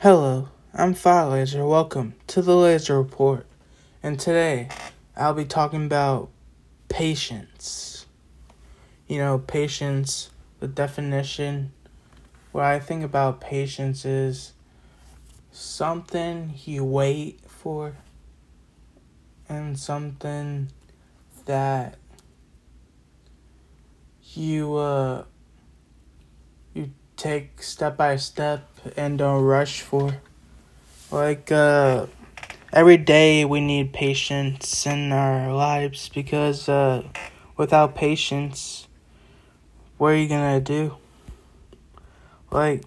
Hello, I'm Fire Laser. Welcome to the Laser Report. And today I'll be talking about patience. You know, patience, the definition. What I think about patience is something you wait for and something that you uh take step by step and don't rush for. Like uh every day we need patience in our lives because uh without patience what are you gonna do? Like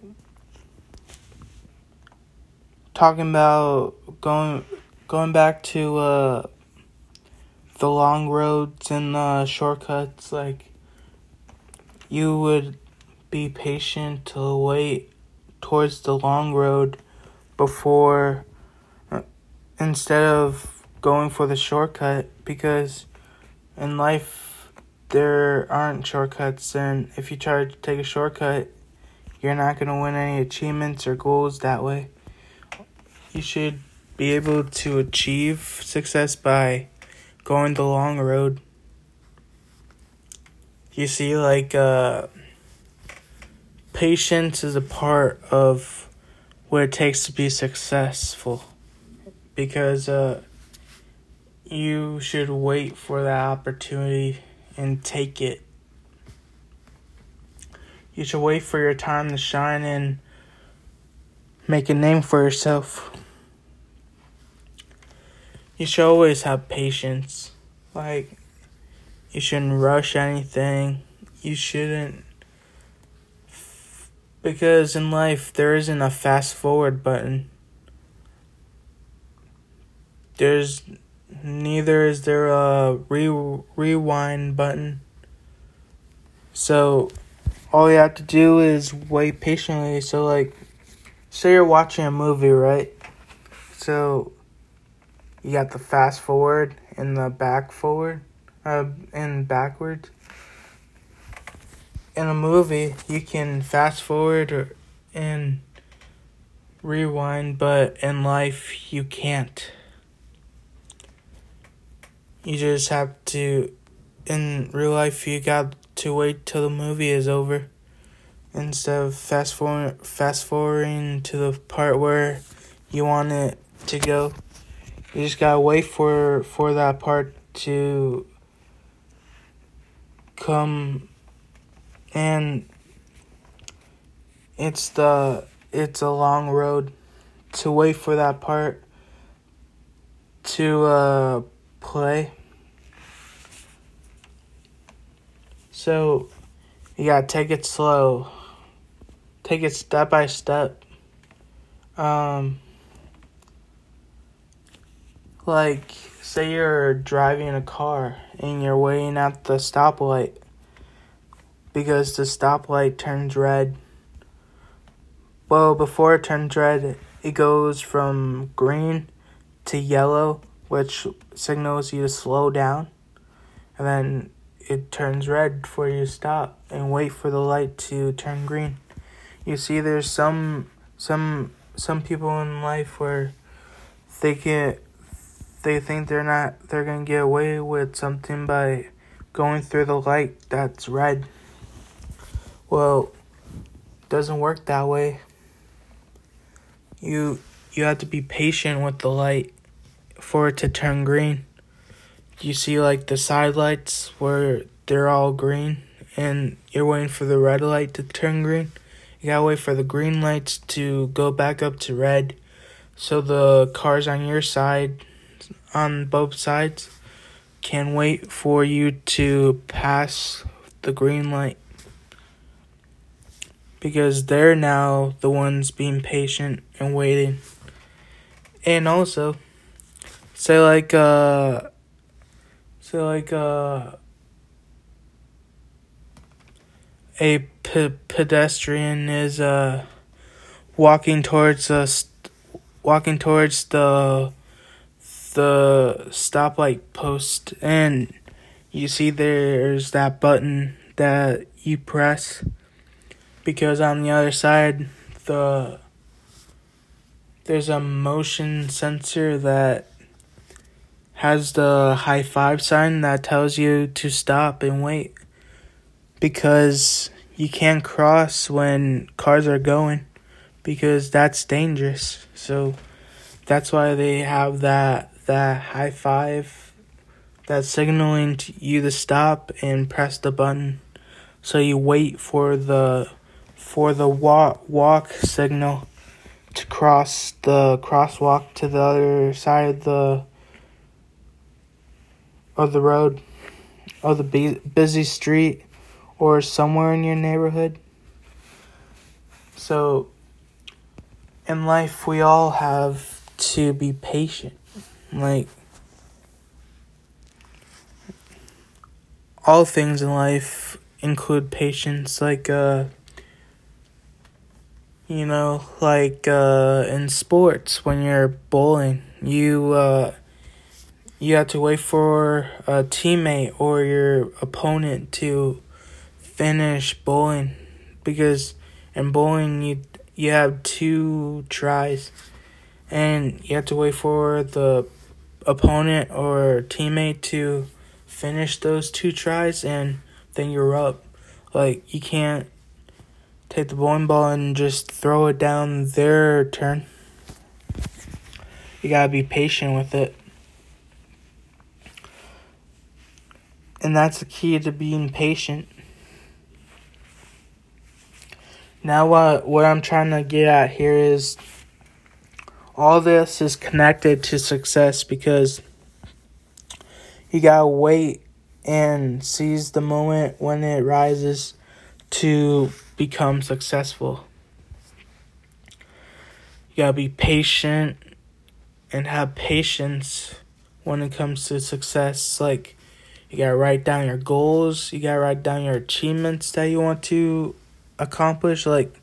talking about going going back to uh the long roads and the shortcuts like you would be patient to wait towards the long road before uh, instead of going for the shortcut because in life there aren't shortcuts and if you try to take a shortcut you're not going to win any achievements or goals that way. You should be able to achieve success by going the long road. You see like uh patience is a part of what it takes to be successful because uh you should wait for that opportunity and take it you should wait for your time to shine and make a name for yourself you should always have patience like you shouldn't rush anything. You shouldn't. Because in life, there isn't a fast forward button. There's neither is there a re- rewind button. So all you have to do is wait patiently. So like say you're watching a movie, right? So you got the fast forward and the back forward uh, and backwards. In a movie, you can fast forward or, and rewind, but in life, you can't. You just have to, in real life, you got to wait till the movie is over instead of fast forward, fast forwarding to the part where you want it to go. You just gotta wait for for that part to come and it's the it's a long road to wait for that part to uh play. So you gotta take it slow. Take it step by step. Um like say you're driving a car and you're waiting at the stoplight because the stoplight turns red. Well, before it turns red, it goes from green to yellow, which signals you to slow down. And then it turns red for you to stop and wait for the light to turn green. You see there's some some some people in life where they can they think they're not they're gonna get away with something by going through the light that's red. Well, doesn't work that way. You you have to be patient with the light for it to turn green. You see like the side lights where they're all green and you're waiting for the red light to turn green. You gotta wait for the green lights to go back up to red so the cars on your side on both sides can wait for you to pass the green light because they're now the ones being patient and waiting. And also, say like uh say like uh a pedestrian is uh walking towards us walking towards the the stoplight post and you see there's that button that you press because on the other side the there's a motion sensor that has the high five sign that tells you to stop and wait because you can't cross when cars are going because that's dangerous. So that's why they have that that high five that's signaling to you to stop and press the button. So you wait for the for the walk walk signal to cross the crosswalk to the other side of the of the road of the busy street or somewhere in your neighborhood. So in life we all have to be patient. Like all things in life include patience like uh you know like uh in sports when you're bowling you uh you have to wait for a teammate or your opponent to finish bowling because in bowling you you have two tries and you have to wait for the opponent or teammate to finish those two tries and then you're up. Like you can't take the bowling ball and just throw it down their turn. You gotta be patient with it. And that's the key to being patient. Now what what I'm trying to get at here is all this is connected to success because you gotta wait and seize the moment when it rises to become successful. You gotta be patient and have patience when it comes to success. Like, you gotta write down your goals, you gotta write down your achievements that you want to accomplish. Like,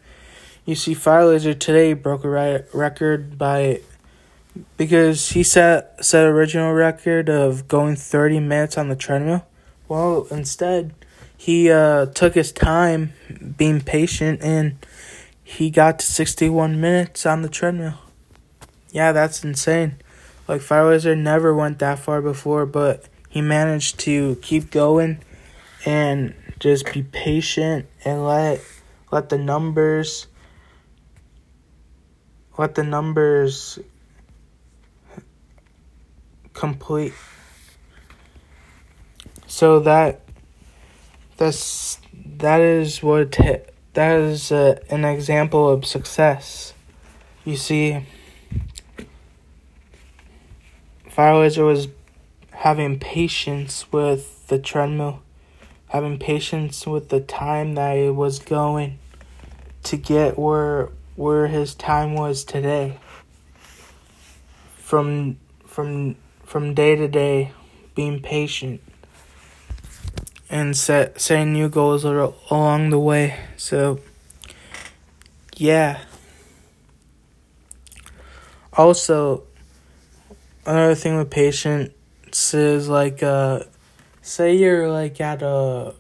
you see, Firelaser today broke a record by because he set set original record of going 30 minutes on the treadmill. Well, instead, he uh, took his time being patient and he got to 61 minutes on the treadmill. Yeah, that's insane. Like Firelaser never went that far before, but he managed to keep going and just be patient and let let the numbers let the numbers complete so that that's that is what that is uh, an example of success. You see Firelaser was having patience with the treadmill having patience with the time that it was going to get where where his time was today. From from from day to day being patient and set setting new goals along the way. So yeah. Also another thing with patience is like uh say you're like at a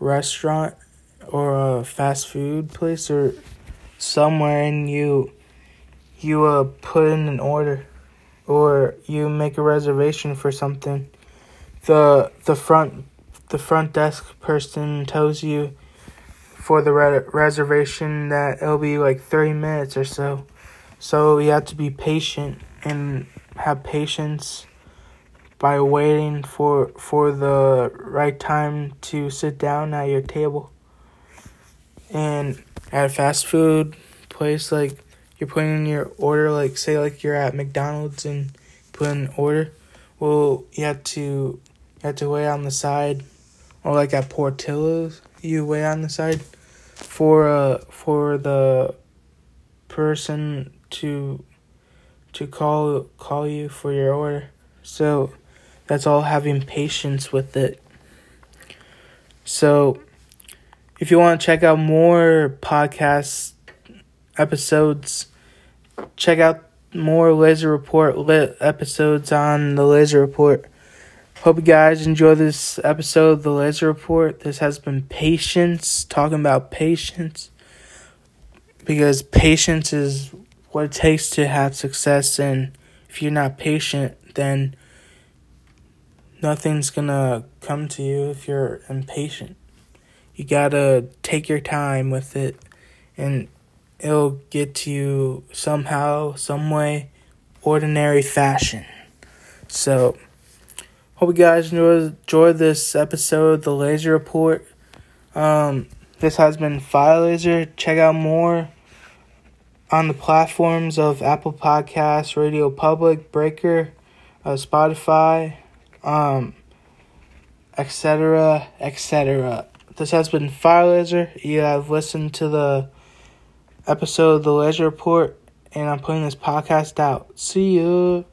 restaurant or a fast food place or somewhere and you you uh put in an order or you make a reservation for something the the front the front desk person tells you for the re- reservation that it'll be like 30 minutes or so so you have to be patient and have patience by waiting for for the right time to sit down at your table. And at a fast food place, like you're putting in your order, like say like you're at McDonald's and put in an order, well you have to you have to wait on the side, or like at Portillo's, you wait on the side for uh for the person to to call call you for your order. So that's all having patience with it. So, if you want to check out more podcast episodes, check out more Laser Report lit episodes on the Laser Report. Hope you guys enjoy this episode of the Laser Report. This has been patience, talking about patience, because patience is what it takes to have success. And if you're not patient, then nothing's gonna come to you if you're impatient. You gotta take your time with it, and it'll get to you somehow, some way, ordinary fashion. So, hope you guys enjoy, this episode, the Laser Report. Um, this has been Fire Laser. Check out more on the platforms of Apple Podcasts, Radio Public, Breaker, uh, Spotify, um, etc., etc. This has been Fire Laser. You have listened to the episode of the Laser Report, and I'm putting this podcast out. See you.